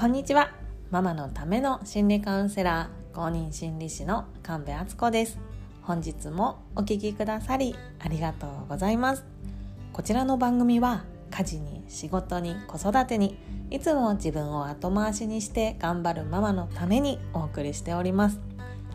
こんにちは。ママのための心理カウンセラー公認心理師の神戸敦子です。本日もお聞きくださりありがとうございます。こちらの番組は家事に仕事に子育てにいつも自分を後回しにして頑張るママのためにお送りしております。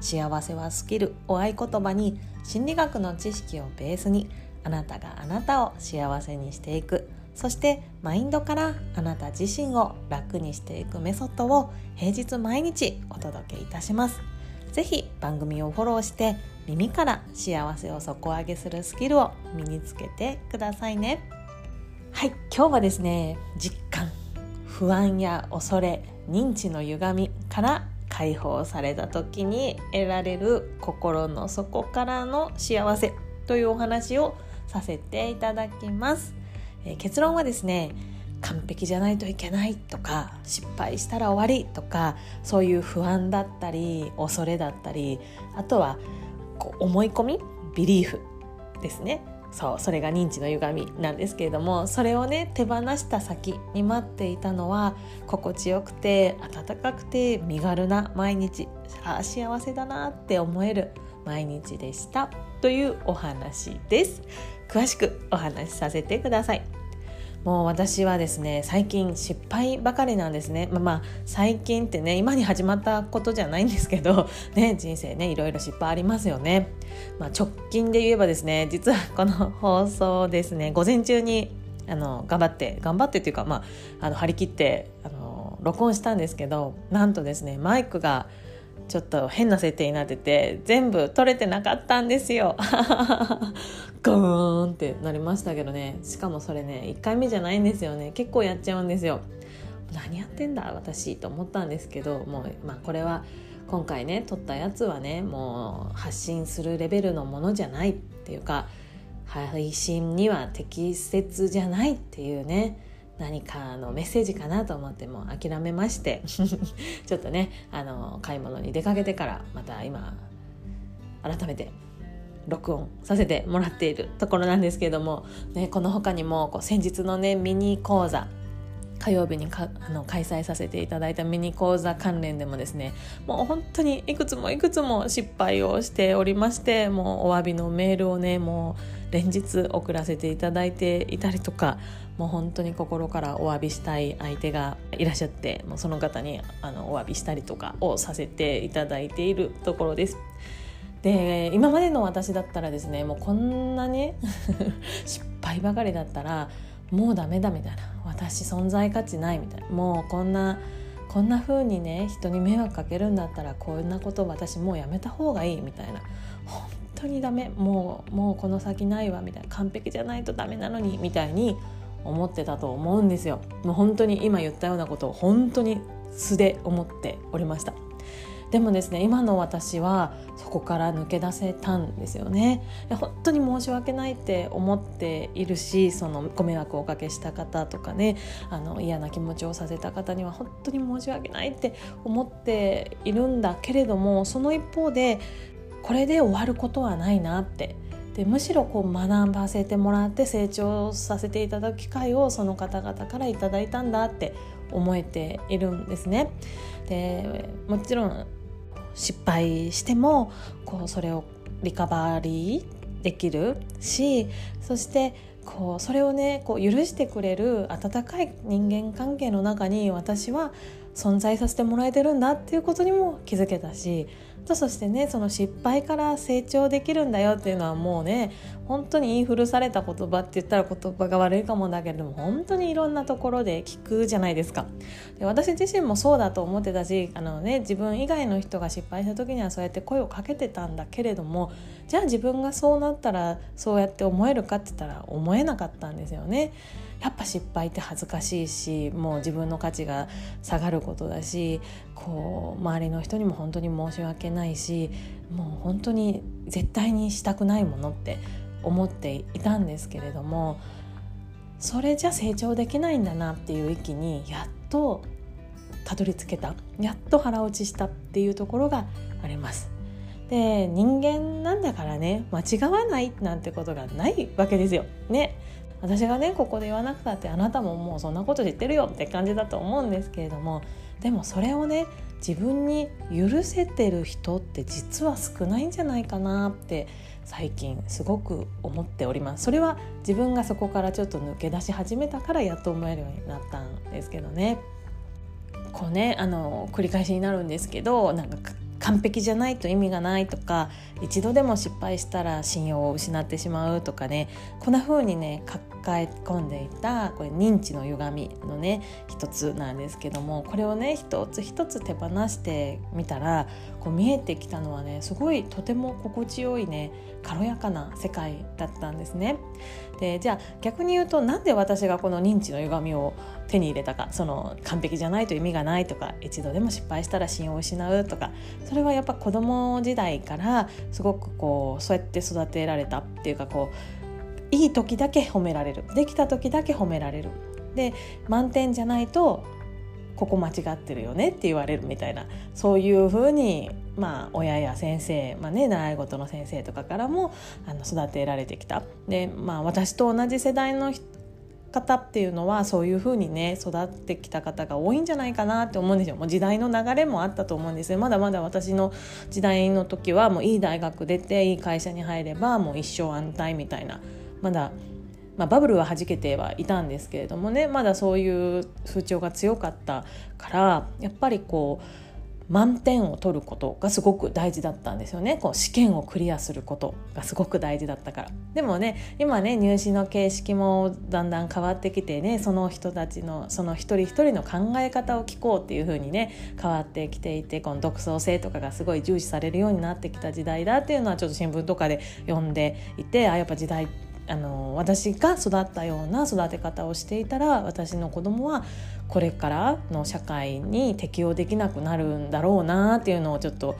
幸せはスキルを合言葉に心理学の知識をベースにあなたがあなたを幸せにしていく。そしてマインドからあなた自身を楽にしていくメソッドを平日毎日お届けいたします。ぜひ番組をフォローして耳から幸せを底上げするスキルを身につけてくださいね。はい今日はですね実感不安や恐れ認知の歪みから解放された時に得られる心の底からの幸せというお話をさせていただきます。えー、結論はですね完璧じゃないといけないとか失敗したら終わりとかそういう不安だったり恐れだったりあとはこう思い込みビリーフですね。そうそれが認知の歪みなんですけれどもそれをね手放した先に待っていたのは心地よくて温かくて身軽な毎日あ幸せだなって思える毎日でした。というお話です。詳しくお話しさせてください。もう私はですね最近失敗ばかりなんですね。まあ、まあ、最近ってね今に始まったことじゃないんですけどね人生ねいろいろ失敗ありますよね、まあ、直近で言えばですね実はこの放送ですね午前中にあの頑張って頑張ってっていうかまああの張り切ってあの録音したんですけどなんとですねマイクがちょっと変な設定になってて全部撮れてなかったんですよ。ゴーンってなりましたけどね。しかもそれね1回目じゃないんですよね。結構やっちゃうんですよ。何やってんだ私と思ったんですけどもうまあこれは今回ね撮ったやつはねもう発信するレベルのものじゃないっていうか配信には適切じゃないっていうね。何かのメッセージかなと思っても諦めまして ちょっとねあの買い物に出かけてからまた今改めて録音させてもらっているところなんですけれども、ね、この他にもこう先日のねミニ講座火曜日にかあの開催させていただいたミニ講座関連でもですねもう本当にいくつもいくつも失敗をしておりましてもうお詫びのメールをねもう連日送らせていただいていたりとかもう本当に心からお詫びしたい相手がいらっしゃってもうその方にあのお詫びしたりとかをさせていただいているところです。で今までの私だったらですねもうこんなね 失敗ばかりだったらもうダメだみたいな。私存在価値ないみたいな。もうこんなこんな風にね人に迷惑かけるんだったらこんなこと私もうやめた方がいいみたいな。本当にダメ。もうもうこの先ないわみたいな。完璧じゃないとダメなのにみたいに思ってたと思うんですよ。もう本当に今言ったようなことを本当に素で思っておりました。でもですね今の私はそこから抜け出せたんですよね。本当に申し訳ないって思っているしそのご迷惑をおかけした方とかねあの嫌な気持ちをさせた方には本当に申し訳ないって思っているんだけれどもその一方でこれで終わることはないなってでむしろこう学ばせてもらって成長させていただく機会をその方々からいただいたんだって思えているんですね。でもちろん失敗してもこうそれをリカバリーできるしそしてこうそれをねこう許してくれる温かい人間関係の中に私は存在させてもらえてるんだっていうことにも気づけたしとそしてねその失敗から成長できるんだよっていうのはもうね本当に言い古された言葉って言ったら言葉が悪いかもだけれども本当にいろんなところで聞くじゃないですかで私自身もそうだと思ってたしあの、ね、自分以外の人が失敗した時にはそうやって声をかけてたんだけれどもじゃあ自分がそうなったらそうやって思えるかって言ったら思えなかったんですよね。やっぱ失敗って恥ずかしいしもう自分の価値が下がることだしこう周りの人にも本当に申し訳ないしもう本当に絶対にしたくないものって思っていたんですけれどもそれじゃ成長できないんだなっていう域にやっとたどり着けたやっと腹落ちしたっていうところがあります。で人間なんだからね間違わないなんてことがないわけですよ。ね私がねここで言わなくたってあなたももうそんなこと知ってるよって感じだと思うんですけれどもでもそれをね自分に許せてる人って実は少ないんじゃないかなって最近すごく思っております。それは自分がそこからちょっと抜け出し始めたからやっと思えるようになったんですけどね。こうねあの繰り返しになるんですけどなんか完璧じゃないと意味がないとか一度でも失敗したら信用を失ってしまうとかねこんな風にね抱え込んでいたこれ認知の歪みのね一つなんですけどもこれをね一つ一つ手放してみたらこう見えてきたのはねすごいとても心地よいね軽やかな世界だったんですね。でじゃあ逆に言うとなんで私がこの認知の歪みを手に入れたかその完璧じゃないと意味がないとか一度でも失敗したら信用を失うとかそれはやっぱ子供時代からすごくこうそうやって育てられたっていうかこういい時だけ褒められる。できた時だけ褒められる。で満点じゃないとここ間違ってるよねって言われるみたいなそういうふうにまあ親や先生、まあね、習い事の先生とかからもあの育てられてきた。で、まあ、私と同じ世代の方っていうのはそういうふうにね育ってきた方が多いんじゃないかなって思うんですよ。もう時代の流れもあったと思うんですよ。まだまだ私の時代の時はもういい大学出ていい会社に入ればもう一生安泰みたいな。まだまあ、バブルははじけてはいたんですけれどもね。まだそういう風潮が強かったからやっぱりこう満点を取ることがすごく大事だったんですよね。こう試験をクリアすることがすごく大事だったから。でもね今ね入試の形式もだんだん変わってきてねその人たちのその一人一人の考え方を聞こうっていう風にね変わってきていてこの独創性とかがすごい重視されるようになってきた時代だっていうのはちょっと新聞とかで読んでいてあやっぱ時代あの私が育ったような育て方をしていたら私の子供はこれからの社会に適応できなくなるんだろうなっていうのをちょっと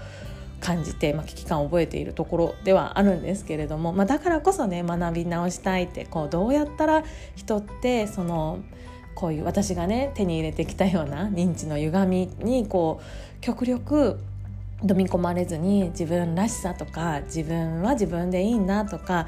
感じて、まあ、危機感を覚えているところではあるんですけれども、まあ、だからこそね学び直したいってこうどうやったら人ってそのこういう私がね手に入れてきたような認知の歪みにこう極力飲み込まれずに自分らしさとか自分は自分でいいんだとか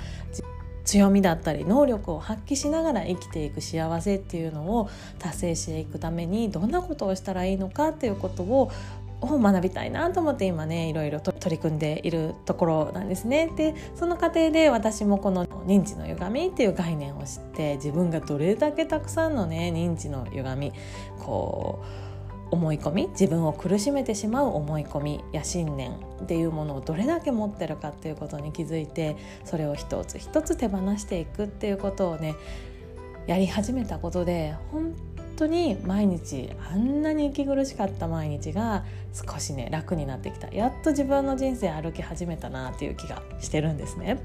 強みだったり能力を発揮しながら生きていく幸せっていうのを達成していくためにどんなことをしたらいいのかっていうことをを学びたいなと思って今ねいろいろと取り組んでいるところなんですね。でその過程で私もこの認知の歪みっていう概念を知って自分がどれだけたくさんのね認知の歪みこう思い込み自分を苦しめてしまう思い込みや信念っていうものをどれだけ持ってるかっていうことに気づいてそれを一つ一つ手放していくっていうことをねやり始めたことで本当に毎日あんなに息苦しかった毎日が少しね楽になってきた。やっと自分の人生歩き始めたなっていう気がしてるんですね。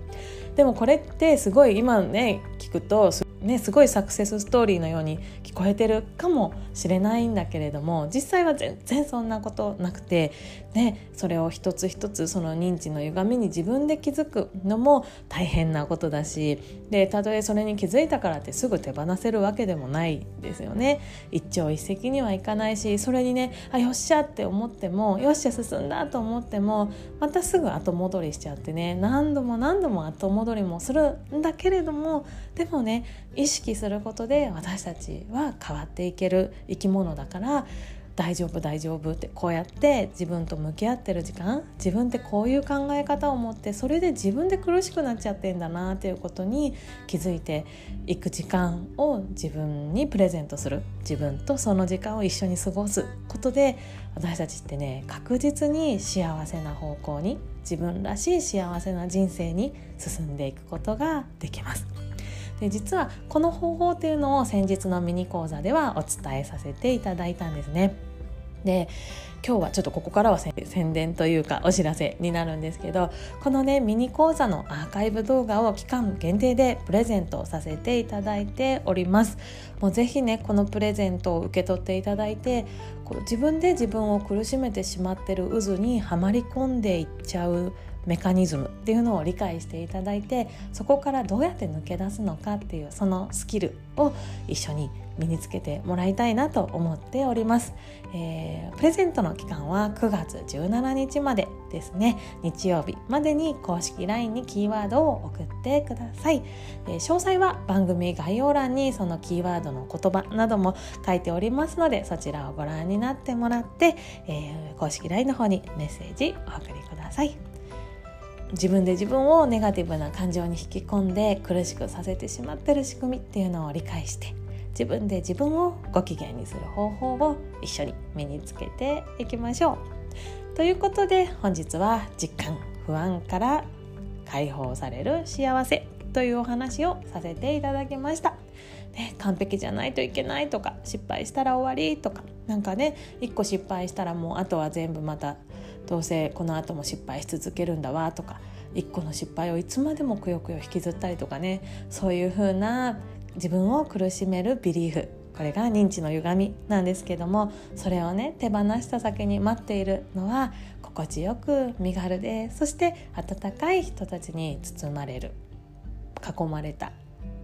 でもこれってすごい今ね聞くとね、すごいサクセスストーリーのように聞こえてるかもしれないんだけれども実際は全然そんなことなくて、ね、それを一つ一つその認知の歪みに自分で気づくのも大変なことだしでたとえそれに気づいたからってすぐ手放せるわけでもないですよね。一朝一夕にはいかないしそれにねあよっしゃって思ってもよっしゃ進んだと思ってもまたすぐ後戻りしちゃってね何度も何度も後戻りもするんだけれどもでもね意識することで私たちは変わっていける生き物だから大丈夫大丈夫ってこうやって自分と向き合ってる時間自分ってこういう考え方を持ってそれで自分で苦しくなっちゃってんだなっていうことに気づいていく時間を自分にプレゼントする自分とその時間を一緒に過ごすことで私たちってね確実に幸せな方向に自分らしい幸せな人生に進んでいくことができます。で実はこの方法っていうのを先日のミニ講座ではお伝えさせていただいたんですね。で今日はちょっとここからは宣伝というかお知らせになるんですけどこのねミニ講座のアーカイブ動画を期間限定でプレゼントさせていただいておりますもうぜひねこのプレゼントを受け取っていただいてこう自分で自分を苦しめてしまってる渦にはまり込んでいっちゃうメカニズムっていうのを理解していただいてそこからどうやって抜け出すのかっていうそのスキルを一緒に身につけてもらいたいなと思っております、えー、プレゼントの期間は9月17日までですね。日曜日までに公式 LINE にキーワードを送ってください、えー、詳細は番組概要欄にそのキーワードの言葉なども書いておりますのでそちらをご覧になってもらって、えー、公式 LINE の方にメッセージお送りください。自分で自分をネガティブな感情に引き込んで苦しくさせてしまってる仕組みっていうのを理解して自分で自分をご機嫌にする方法を一緒に身につけていきましょう。ということで本日は実感不安から解放される幸せというお話をさせていただきました。ね、完璧じゃないといけないとか失敗したら終わりとかなんかね一個失敗したらもうあとは全部またどうせこの後も失敗し続けるんだわとか一個の失敗をいつまでもくよくよ引きずったりとかねそういう風な自分を苦しめるビリーフ。これが認知の歪みなんですけどもそれをね手放した先に待っているのは心地よく身軽でそして温かい人たちに包まれる囲まれた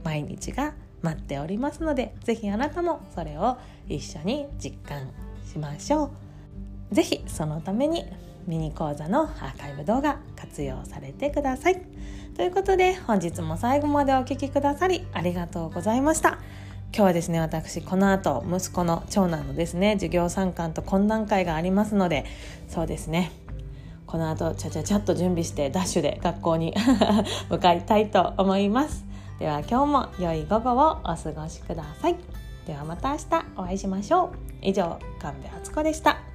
毎日が待っておりますので是非あなたもそれを一緒に実感しましょう。是非そのためにミニ講座のアーカイブ動画活用されてください。ということで本日も最後までお聴きくださりありがとうございました。今日はですね私この後息子の長男のですね授業参観と懇談会がありますのでそうですねこの後ちゃちゃちゃっと準備してダッシュで学校に 向かいたいと思いますでは今日も良い午後をお過ごしください。ではまた明日お会いしましょう。以上神戸敦子でした。